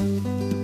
Standing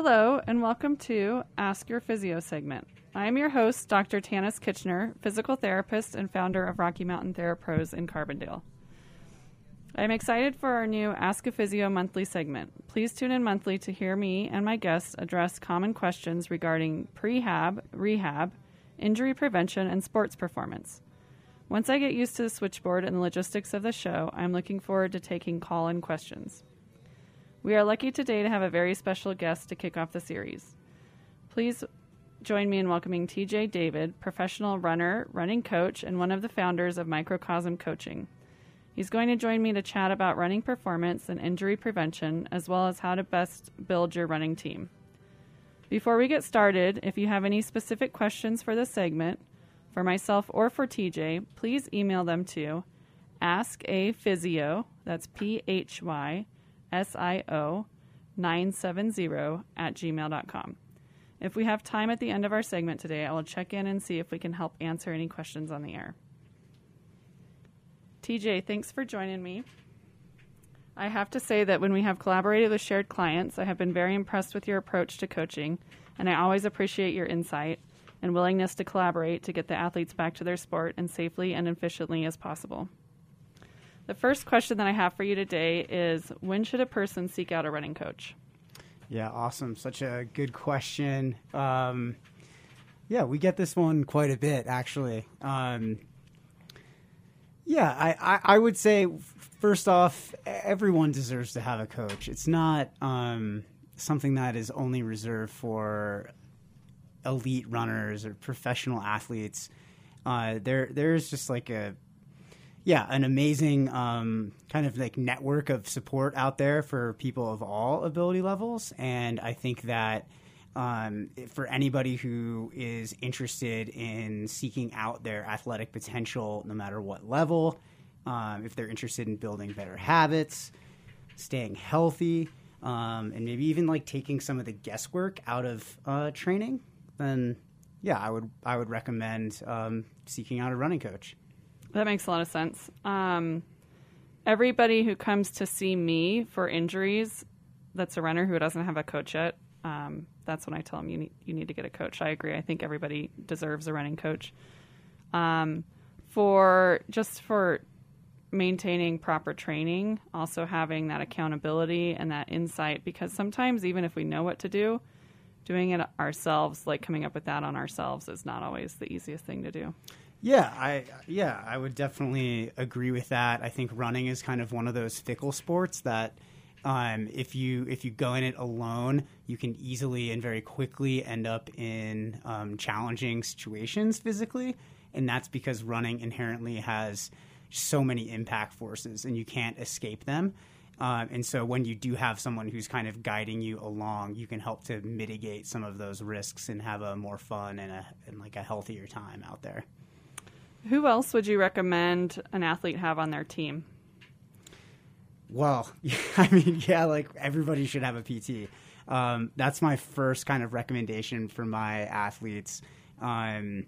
Hello, and welcome to Ask Your Physio segment. I am your host, Dr. Tanice Kitchener, physical therapist and founder of Rocky Mountain Therapros in Carbondale. I am excited for our new Ask a Physio monthly segment. Please tune in monthly to hear me and my guests address common questions regarding prehab, rehab, injury prevention, and sports performance. Once I get used to the switchboard and the logistics of the show, I'm looking forward to taking call in questions. We are lucky today to have a very special guest to kick off the series. Please join me in welcoming TJ David, professional runner, running coach, and one of the founders of Microcosm Coaching. He's going to join me to chat about running performance and injury prevention, as well as how to best build your running team. Before we get started, if you have any specific questions for this segment, for myself or for TJ, please email them to askaphysio, that's P H Y S I O 970 at gmail.com. If we have time at the end of our segment today, I will check in and see if we can help answer any questions on the air. TJ, thanks for joining me. I have to say that when we have collaborated with shared clients, I have been very impressed with your approach to coaching, and I always appreciate your insight and willingness to collaborate to get the athletes back to their sport as safely and efficiently as possible. The first question that I have for you today is when should a person seek out a running coach? Yeah, awesome. Such a good question. Um, yeah, we get this one quite a bit, actually. Um, yeah, I, I, I would say, first off, everyone deserves to have a coach. It's not um, something that is only reserved for elite runners or professional athletes. Uh, there, there's just like a yeah, an amazing um, kind of like network of support out there for people of all ability levels, and I think that um, for anybody who is interested in seeking out their athletic potential, no matter what level, um, if they're interested in building better habits, staying healthy, um, and maybe even like taking some of the guesswork out of uh, training, then yeah, I would I would recommend um, seeking out a running coach. That makes a lot of sense. Um, everybody who comes to see me for injuries, that's a runner who doesn't have a coach yet. Um, that's when I tell them you need you need to get a coach. I agree. I think everybody deserves a running coach. Um, for just for maintaining proper training, also having that accountability and that insight, because sometimes even if we know what to do, doing it ourselves, like coming up with that on ourselves, is not always the easiest thing to do. Yeah, I yeah, I would definitely agree with that. I think running is kind of one of those fickle sports that um, if you if you go in it alone, you can easily and very quickly end up in um, challenging situations physically, and that's because running inherently has so many impact forces, and you can't escape them. Um, and so, when you do have someone who's kind of guiding you along, you can help to mitigate some of those risks and have a more fun and a and like a healthier time out there. Who else would you recommend an athlete have on their team? Well, I mean, yeah, like everybody should have a PT. Um, that's my first kind of recommendation for my athletes. Um,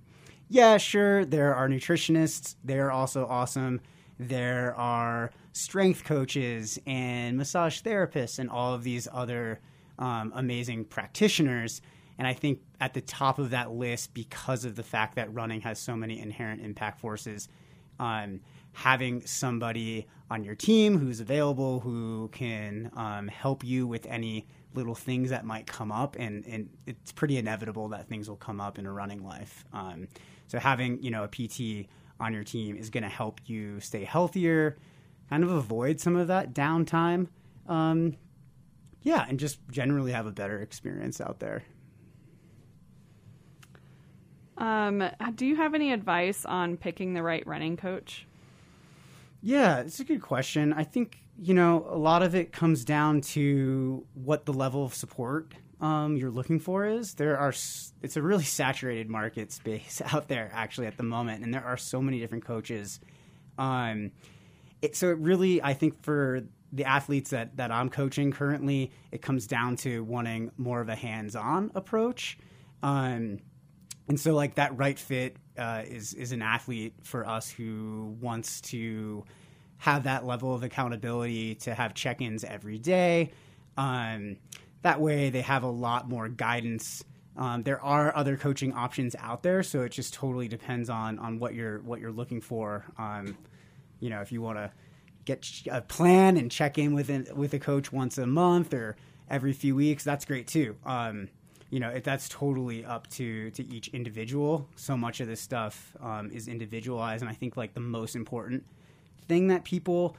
yeah, sure, there are nutritionists. They're also awesome. There are strength coaches and massage therapists and all of these other um, amazing practitioners. And I think at the top of that list, because of the fact that running has so many inherent impact forces, um, having somebody on your team who's available who can um, help you with any little things that might come up and, and it's pretty inevitable that things will come up in a running life. Um, so having you know a pt on your team is going to help you stay healthier kind of avoid some of that downtime. Um, yeah and just generally have a better experience out there um, do you have any advice on picking the right running coach yeah, it's a good question. I think, you know, a lot of it comes down to what the level of support um, you're looking for is. There are, it's a really saturated market space out there actually at the moment, and there are so many different coaches. Um, it, so it really, I think for the athletes that, that I'm coaching currently, it comes down to wanting more of a hands on approach. Um, and so like that right fit uh, is is an athlete for us who wants to have that level of accountability to have check-ins every day. Um, that way they have a lot more guidance. Um, there are other coaching options out there so it just totally depends on on what you're what you're looking for. Um, you know if you want to get a plan and check in with with a coach once a month or every few weeks that's great too. Um, you know, it, that's totally up to to each individual. So much of this stuff um, is individualized, and I think like the most important thing that people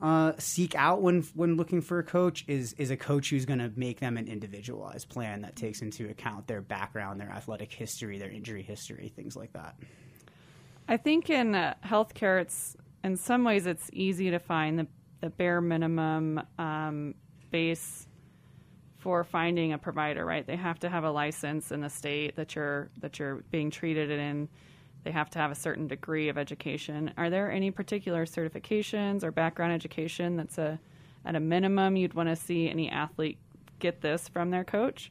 uh, seek out when when looking for a coach is is a coach who's going to make them an individualized plan that takes into account their background, their athletic history, their injury history, things like that. I think in uh, healthcare, it's in some ways it's easy to find the the bare minimum um, base for finding a provider, right? They have to have a license in the state that you're that you're being treated in. They have to have a certain degree of education. Are there any particular certifications or background education that's a at a minimum you'd want to see any athlete get this from their coach,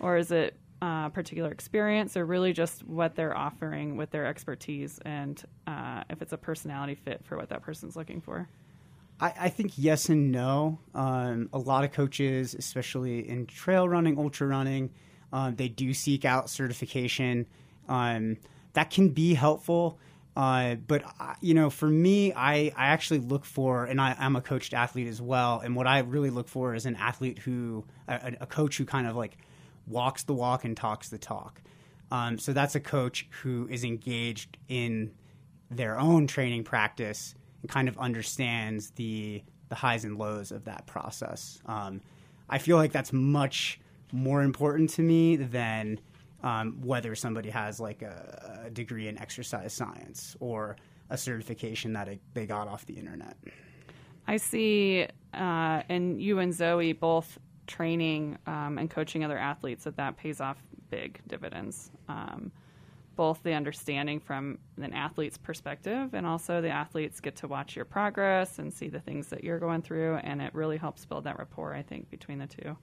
or is it uh, particular experience, or really just what they're offering with their expertise and uh, if it's a personality fit for what that person's looking for? I, I think yes and no. Um, a lot of coaches, especially in trail running, ultra running, um, they do seek out certification. Um, that can be helpful. Uh, but uh, you know, for me, I, I actually look for, and I, am a coached athlete as well. And what I really look for is an athlete who, a, a coach who kind of like walks the walk and talks the talk. Um, so that's a coach who is engaged in their own training practice and kind of understands the the highs and lows of that process. Um, I feel like that's much more important to me than um, whether somebody has like a, a, degree in exercise science or a certification that it, they got off the internet. I see, uh, and you and Zoe both training um, and coaching other athletes that that pays off big dividends. Um, both the understanding from an athlete's perspective and also the athletes get to watch your progress and see the things that you're going through and it really helps build that rapport i think between the two.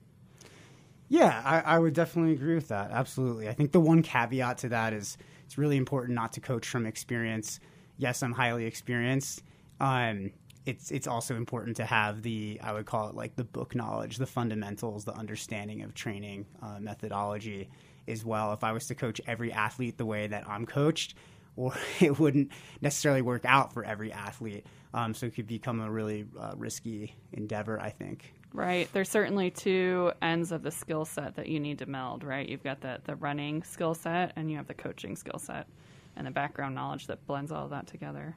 Yeah I, I would definitely agree with that absolutely. I think the one caveat to that is it's really important not to coach from experience. Yes i'm highly experienced. Um, it's it's also important to have the I would call it like the book knowledge, the fundamentals, the understanding of training uh, methodology, as well. If I was to coach every athlete the way that I'm coached, or it wouldn't necessarily work out for every athlete. Um, so it could become a really uh, risky endeavor, I think. Right. There's certainly two ends of the skill set that you need to meld, right? You've got the, the running skill set and you have the coaching skill set and the background knowledge that blends all of that together.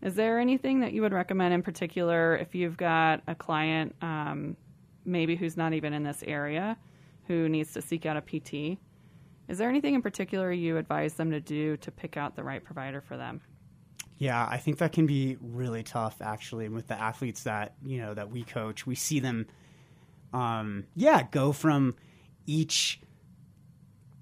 Is there anything that you would recommend in particular if you've got a client, um, maybe who's not even in this area, who needs to seek out a PT. Is there anything in particular you advise them to do to pick out the right provider for them? Yeah, I think that can be really tough actually with the athletes that, you know, that we coach. We see them um, yeah, go from each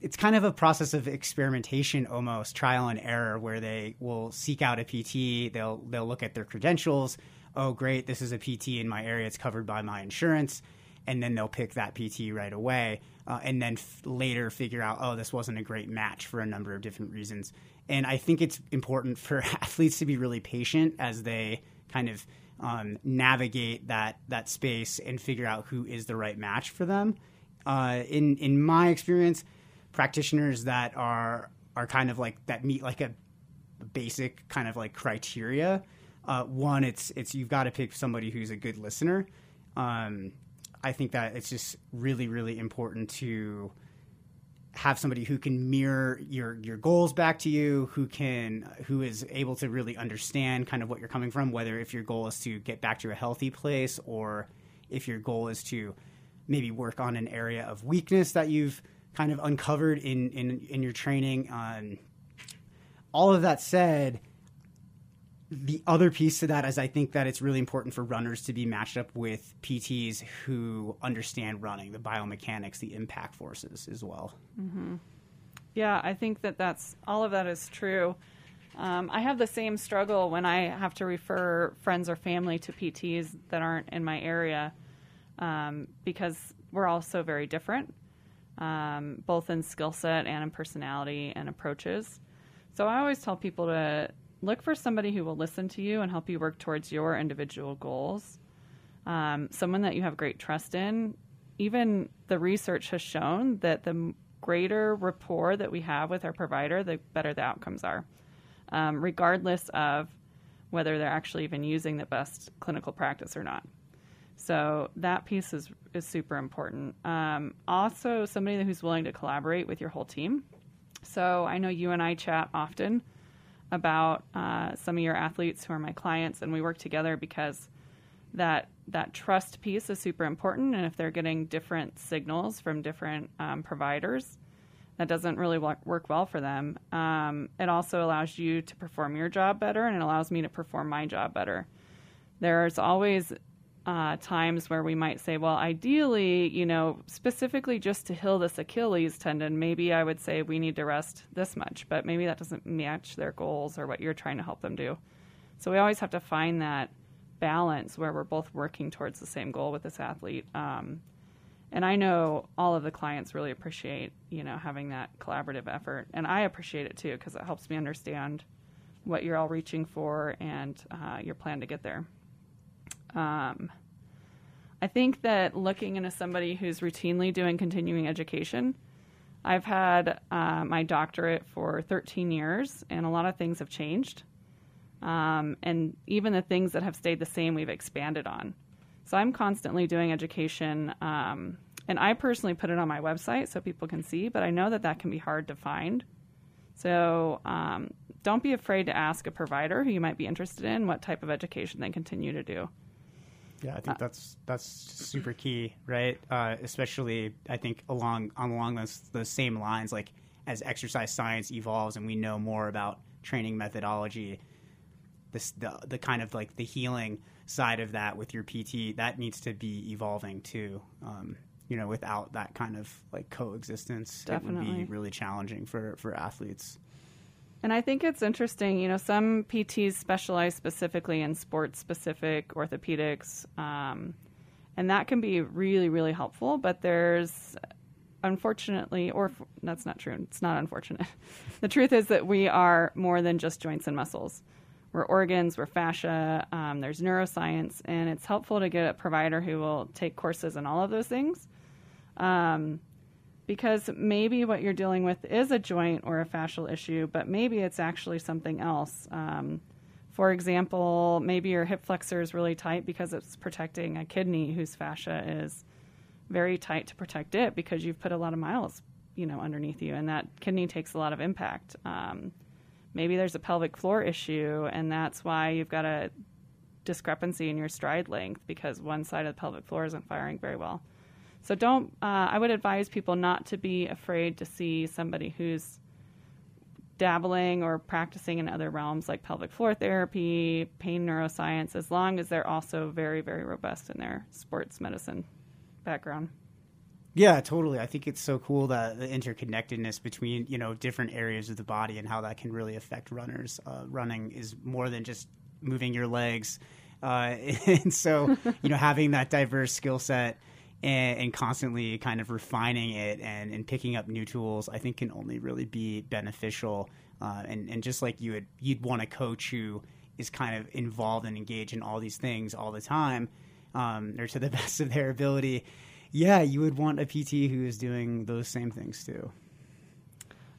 it's kind of a process of experimentation almost trial and error where they will seek out a pt they'll they'll look at their credentials oh great this is a pt in my area it's covered by my insurance and then they'll pick that PT right away, uh, and then f- later figure out, oh, this wasn't a great match for a number of different reasons. And I think it's important for athletes to be really patient as they kind of um, navigate that that space and figure out who is the right match for them. Uh, in in my experience, practitioners that are are kind of like that meet like a basic kind of like criteria. Uh, one, it's it's you've got to pick somebody who's a good listener. Um, I think that it's just really really important to have somebody who can mirror your your goals back to you who can who is able to really understand kind of what you're coming from whether if your goal is to get back to a healthy place or if your goal is to maybe work on an area of weakness that you've kind of uncovered in in, in your training. Um, all of that said the other piece to that is I think that it's really important for runners to be matched up with PTs who understand running, the biomechanics, the impact forces as well. Mm-hmm. Yeah, I think that that's all of that is true. Um, I have the same struggle when I have to refer friends or family to PTs that aren't in my area um, because we're all so very different, um, both in skill set and in personality and approaches. So I always tell people to look for somebody who will listen to you and help you work towards your individual goals. Um, someone that you have great trust in. Even the research has shown that the greater rapport that we have with our provider, the better the outcomes are, um, regardless of whether they're actually even using the best clinical practice or not. So that piece is is super important. Um, also, somebody who's willing to collaborate with your whole team. So I know you and I chat often about uh, some of your athletes who are my clients, and we work together because that that trust piece is super important. And if they're getting different signals from different um, providers, that doesn't really work well for them. Um, it also allows you to perform your job better, and it allows me to perform my job better. There's always uh, times where we might say, well, ideally, you know, specifically just to heal this Achilles tendon, maybe I would say we need to rest this much, but maybe that doesn't match their goals or what you're trying to help them do. So we always have to find that balance where we're both working towards the same goal with this athlete. Um, and I know all of the clients really appreciate, you know, having that collaborative effort, and I appreciate it too because it helps me understand what you're all reaching for and uh, your plan to get there. Um, I think that looking into somebody who's routinely doing continuing education, I've had uh, my doctorate for 13 years, and a lot of things have changed. Um, and even the things that have stayed the same, we've expanded on. So I'm constantly doing education, um, and I personally put it on my website so people can see, but I know that that can be hard to find. So um, don't be afraid to ask a provider who you might be interested in what type of education they continue to do. Yeah, I think that's that's super key, right? Uh, especially, I think along along those those same lines, like as exercise science evolves and we know more about training methodology, this the the kind of like the healing side of that with your PT that needs to be evolving too. Um, you know, without that kind of like coexistence, Definitely. it would be really challenging for for athletes. And I think it's interesting, you know, some PTs specialize specifically in sports specific orthopedics. Um, and that can be really, really helpful. But there's unfortunately, or that's not true, it's not unfortunate. the truth is that we are more than just joints and muscles. We're organs, we're fascia, um, there's neuroscience, and it's helpful to get a provider who will take courses in all of those things. Um, because maybe what you're dealing with is a joint or a fascial issue, but maybe it's actually something else. Um, for example, maybe your hip flexor is really tight because it's protecting a kidney whose fascia is very tight to protect it because you've put a lot of miles, you know, underneath you, and that kidney takes a lot of impact. Um, maybe there's a pelvic floor issue, and that's why you've got a discrepancy in your stride length because one side of the pelvic floor isn't firing very well. So don't. Uh, I would advise people not to be afraid to see somebody who's dabbling or practicing in other realms like pelvic floor therapy, pain neuroscience, as long as they're also very, very robust in their sports medicine background. Yeah, totally. I think it's so cool that the interconnectedness between you know different areas of the body and how that can really affect runners. Uh, running is more than just moving your legs, uh, and so you know having that diverse skill set and, and, constantly kind of refining it and, and picking up new tools, I think can only really be beneficial. Uh, and, and just like you would, you'd want a coach who is kind of involved and engaged in all these things all the time, um, or to the best of their ability. Yeah, you would want a PT who is doing those same things too.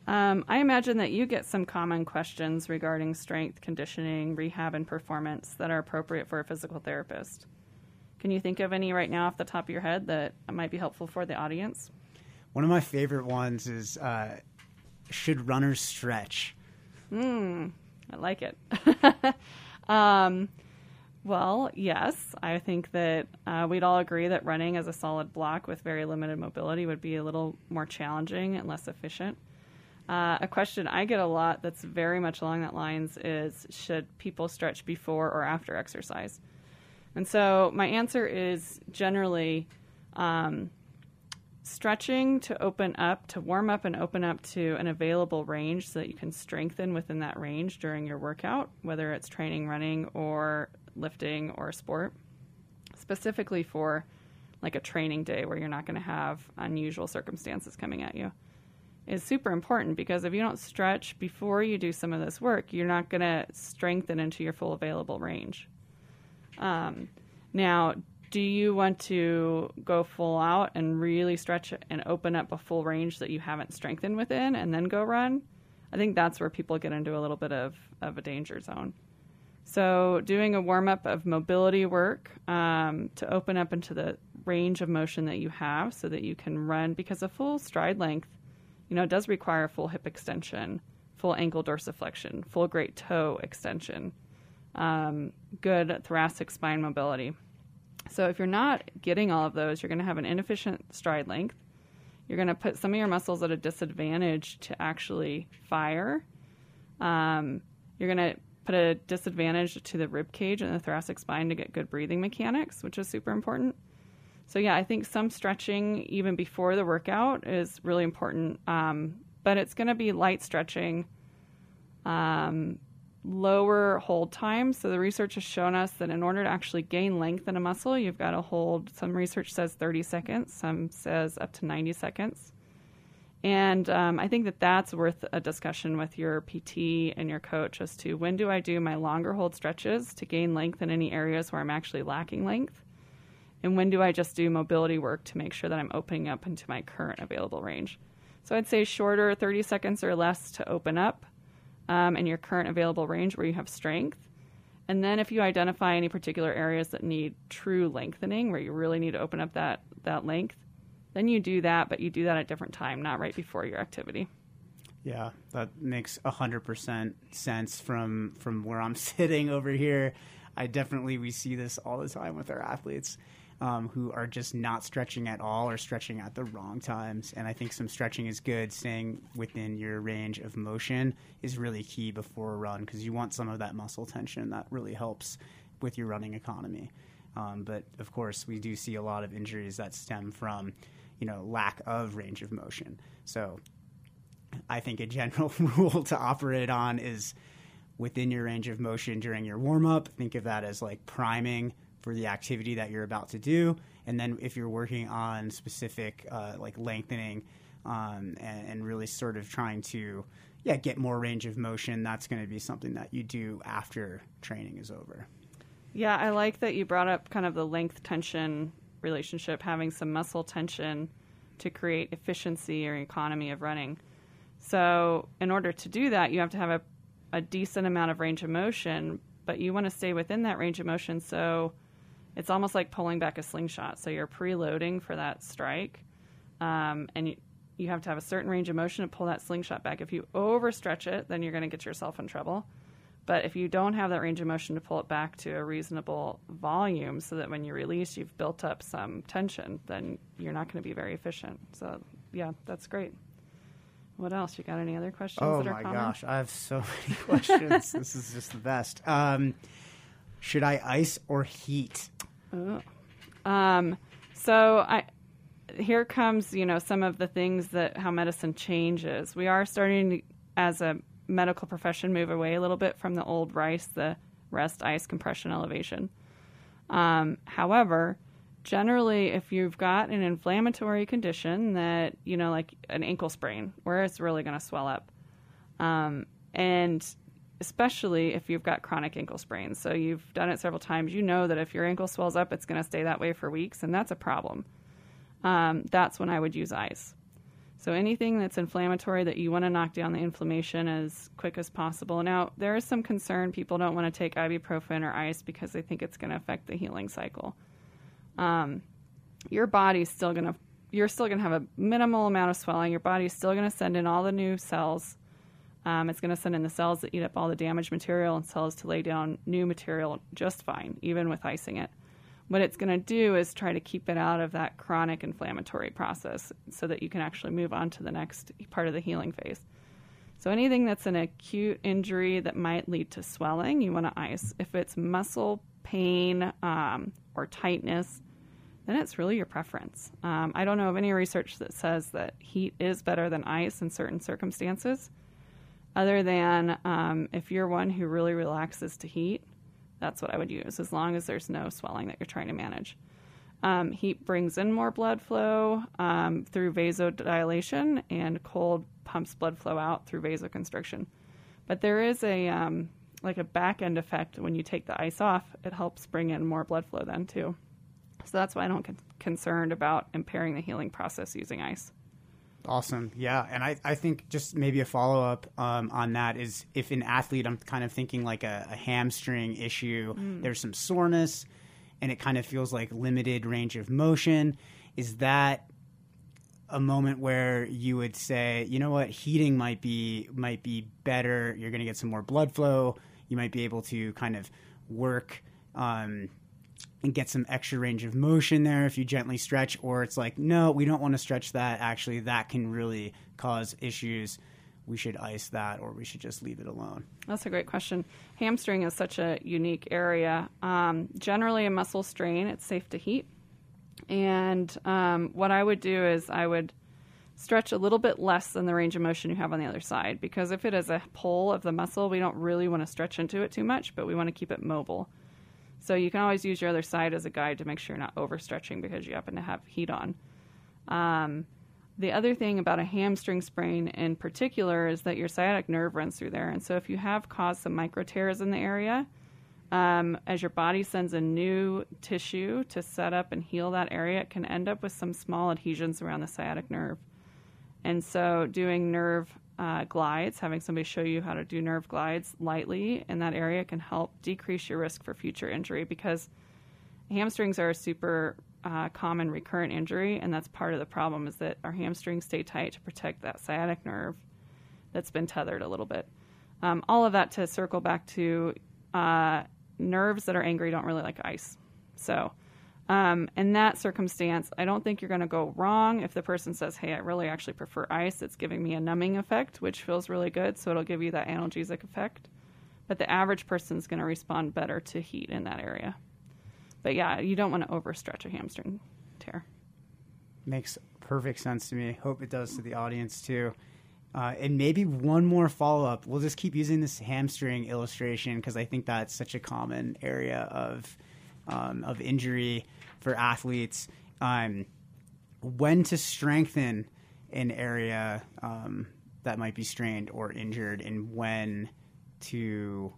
Um, I imagine that you get some common questions regarding strength, conditioning, rehab, and performance that are appropriate for a physical therapist. Can you think of any right now off the top of your head that might be helpful for the audience? One of my favorite ones is uh, should runners stretch? Hmm, I like it. um, well, yes, I think that uh, we'd all agree that running as a solid block with very limited mobility would be a little more challenging and less efficient. Uh, a question I get a lot that's very much along that lines is should people stretch before or after exercise? And so my answer is generally um, stretching to open up, to warm up and open up to an available range so that you can strengthen within that range during your workout, whether it's training, running, or lifting or sport, specifically for like a training day where you're not going to have unusual circumstances coming at you is super important because if you don't stretch before you do some of this work, you're not going to strengthen into your full available range. Um, now, do you want to go full out and really stretch and open up a full range that you haven't strengthened within and then go run? I think that's where people get into a little bit of, of a danger zone. So, doing a warm up of mobility work um, to open up into the range of motion that you have so that you can run, because a full stride length, you know, does require full hip extension, full ankle dorsiflexion, full great toe extension, um, good thoracic spine mobility. So, if you're not getting all of those, you're going to have an inefficient stride length. You're going to put some of your muscles at a disadvantage to actually fire. Um, you're going to put a disadvantage to the rib cage and the thoracic spine to get good breathing mechanics, which is super important. So yeah, I think some stretching even before the workout is really important. Um, but it's going to be light stretching, um, lower hold time. So the research has shown us that in order to actually gain length in a muscle, you've got to hold. Some research says 30 seconds, some says up to 90 seconds. And um, I think that that's worth a discussion with your PT and your coach as to when do I do my longer hold stretches to gain length in any areas where I'm actually lacking length? And when do I just do mobility work to make sure that I'm opening up into my current available range? So I'd say shorter, 30 seconds or less to open up um, in your current available range where you have strength. And then if you identify any particular areas that need true lengthening, where you really need to open up that, that length, then you do that, but you do that at a different time, not right before your activity. Yeah, that makes hundred percent sense from from where I'm sitting over here. I definitely we see this all the time with our athletes um, who are just not stretching at all or stretching at the wrong times. And I think some stretching is good. Staying within your range of motion is really key before a run because you want some of that muscle tension that really helps with your running economy. Um, but of course, we do see a lot of injuries that stem from you know lack of range of motion. So I think a general rule to operate on is within your range of motion during your warm up. Think of that as like priming for the activity that you're about to do, and then if you're working on specific uh, like lengthening um, and, and really sort of trying to yeah get more range of motion, that's going to be something that you do after training is over. Yeah, I like that you brought up kind of the length tension relationship, having some muscle tension to create efficiency or economy of running. So, in order to do that, you have to have a, a decent amount of range of motion, but you want to stay within that range of motion. So, it's almost like pulling back a slingshot. So, you're preloading for that strike, um, and you, you have to have a certain range of motion to pull that slingshot back. If you overstretch it, then you're going to get yourself in trouble. But if you don't have that range of motion to pull it back to a reasonable volume so that when you release, you've built up some tension, then you're not going to be very efficient. So, yeah, that's great. What else? You got any other questions? Oh that are my common? gosh, I have so many questions. this is just the best. Um, should I ice or heat? Um, so I here comes you know some of the things that how medicine changes. We are starting to, as a medical profession move away a little bit from the old rice, the rest, ice, compression, elevation. Um, however, generally, if you've got an inflammatory condition that, you know, like an ankle sprain, where it's really going to swell up, um, and especially if you've got chronic ankle sprains. So you've done it several times, you know that if your ankle swells up, it's going to stay that way for weeks, and that's a problem. Um, that's when I would use ice. So anything that's inflammatory that you want to knock down the inflammation as quick as possible. Now, there is some concern people don't want to take ibuprofen or ice because they think it's going to affect the healing cycle. Um, your body's still going to you're still going to have a minimal amount of swelling. Your body's still going to send in all the new cells. Um, it's going to send in the cells that eat up all the damaged material and cells to lay down new material just fine, even with icing it. What it's going to do is try to keep it out of that chronic inflammatory process so that you can actually move on to the next part of the healing phase. So, anything that's an acute injury that might lead to swelling, you want to ice. If it's muscle pain um, or tightness, then it's really your preference. Um, I don't know of any research that says that heat is better than ice in certain circumstances, other than um, if you're one who really relaxes to heat that's what I would use, as long as there's no swelling that you're trying to manage. Um, heat brings in more blood flow um, through vasodilation, and cold pumps blood flow out through vasoconstriction. But there is a um, like a back end effect when you take the ice off. It helps bring in more blood flow then too. So that's why I don't get concerned about impairing the healing process using ice. Awesome. Yeah. And I, I think just maybe a follow up um, on that is if an athlete, I'm kind of thinking like a, a hamstring issue, mm. there's some soreness and it kind of feels like limited range of motion. Is that a moment where you would say, you know what, heating might be might be better. You're going to get some more blood flow. You might be able to kind of work um, and get some extra range of motion there if you gently stretch, or it's like, no, we don't want to stretch that. Actually, that can really cause issues. We should ice that, or we should just leave it alone. That's a great question. Hamstring is such a unique area. Um, generally, a muscle strain, it's safe to heat. And um, what I would do is I would stretch a little bit less than the range of motion you have on the other side because if it is a pull of the muscle, we don't really want to stretch into it too much, but we want to keep it mobile. So you can always use your other side as a guide to make sure you're not overstretching because you happen to have heat on. Um, the other thing about a hamstring sprain in particular is that your sciatic nerve runs through there. And so if you have caused some micro tears in the area, um, as your body sends a new tissue to set up and heal that area, it can end up with some small adhesions around the sciatic nerve. And so doing nerve uh, glides, having somebody show you how to do nerve glides lightly in that area can help decrease your risk for future injury because hamstrings are a super uh, common recurrent injury, and that's part of the problem is that our hamstrings stay tight to protect that sciatic nerve that's been tethered a little bit. Um, all of that to circle back to uh, nerves that are angry don't really like ice. So um, in that circumstance, I don't think you're going to go wrong if the person says, Hey, I really actually prefer ice. It's giving me a numbing effect, which feels really good. So it'll give you that analgesic effect. But the average person is going to respond better to heat in that area. But yeah, you don't want to overstretch a hamstring tear. Makes perfect sense to me. Hope it does to the audience too. Uh, and maybe one more follow up. We'll just keep using this hamstring illustration because I think that's such a common area of um, of injury for athletes. Um, when to strengthen an area um, that might be strained or injured, and when to,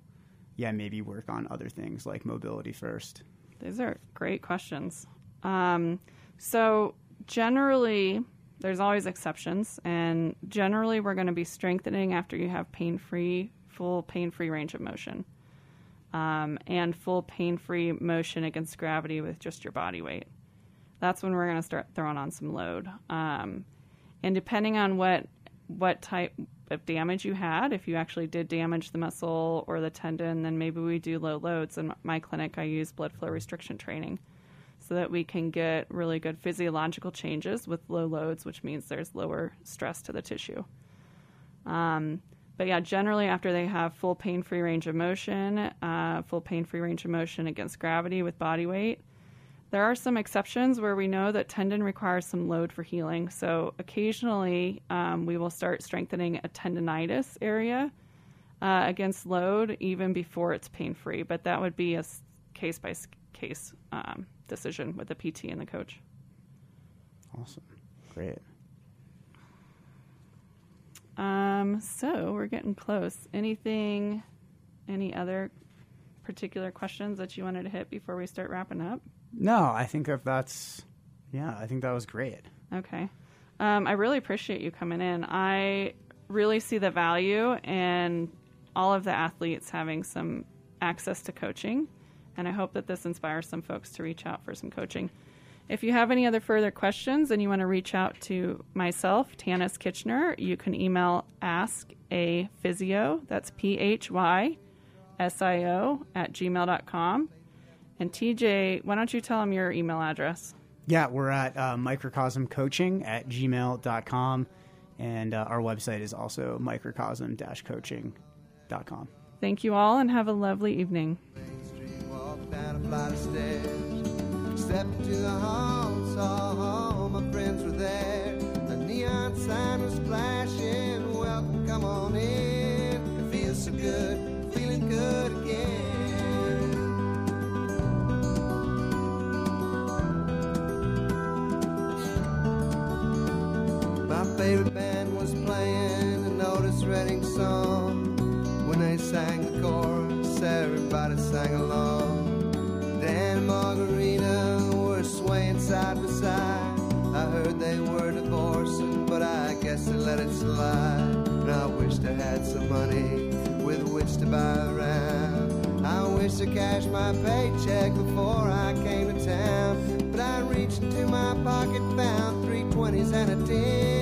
yeah, maybe work on other things like mobility first. These are great questions. Um, so generally, there's always exceptions, and generally, we're going to be strengthening after you have pain-free, full pain-free range of motion um, and full pain free motion against gravity with just your body weight. That's when we're going to start throwing on some load. Um, and depending on what what type of damage you had, if you actually did damage the muscle or the tendon, then maybe we do low loads. In my clinic, I use blood flow restriction training so that we can get really good physiological changes with low loads, which means there's lower stress to the tissue. Um, but yeah, generally after they have full pain free range of motion, uh, full pain free range of motion against gravity with body weight, there are some exceptions where we know that tendon requires some load for healing. So occasionally um, we will start strengthening a tendonitis area uh, against load even before it's pain free, but that would be a case by case um, decision with the PT and the coach. Awesome. Great. Um, so we're getting close. Anything, any other particular questions that you wanted to hit before we start wrapping up? No, I think if that's, yeah, I think that was great. Okay. Um, I really appreciate you coming in. I really see the value in all of the athletes having some access to coaching, and I hope that this inspires some folks to reach out for some coaching. If you have any other further questions and you want to reach out to myself, Tanice Kitchener, you can email ask a physio, that's P H Y S I O, at gmail.com. And TJ, why don't you tell them your email address? Yeah, we're at uh, microcosmcoaching at gmail.com. And uh, our website is also microcosm coaching.com. Thank you all and have a lovely evening. Stepped into the hall, saw all my friends were there. A neon sign was flashing, welcome, come on in. It feels so good, let it slide. And I wished I had some money with which to buy around. I wished I cashed my paycheck before I came to town. But I reached into my pocket, found three twenties and a ten.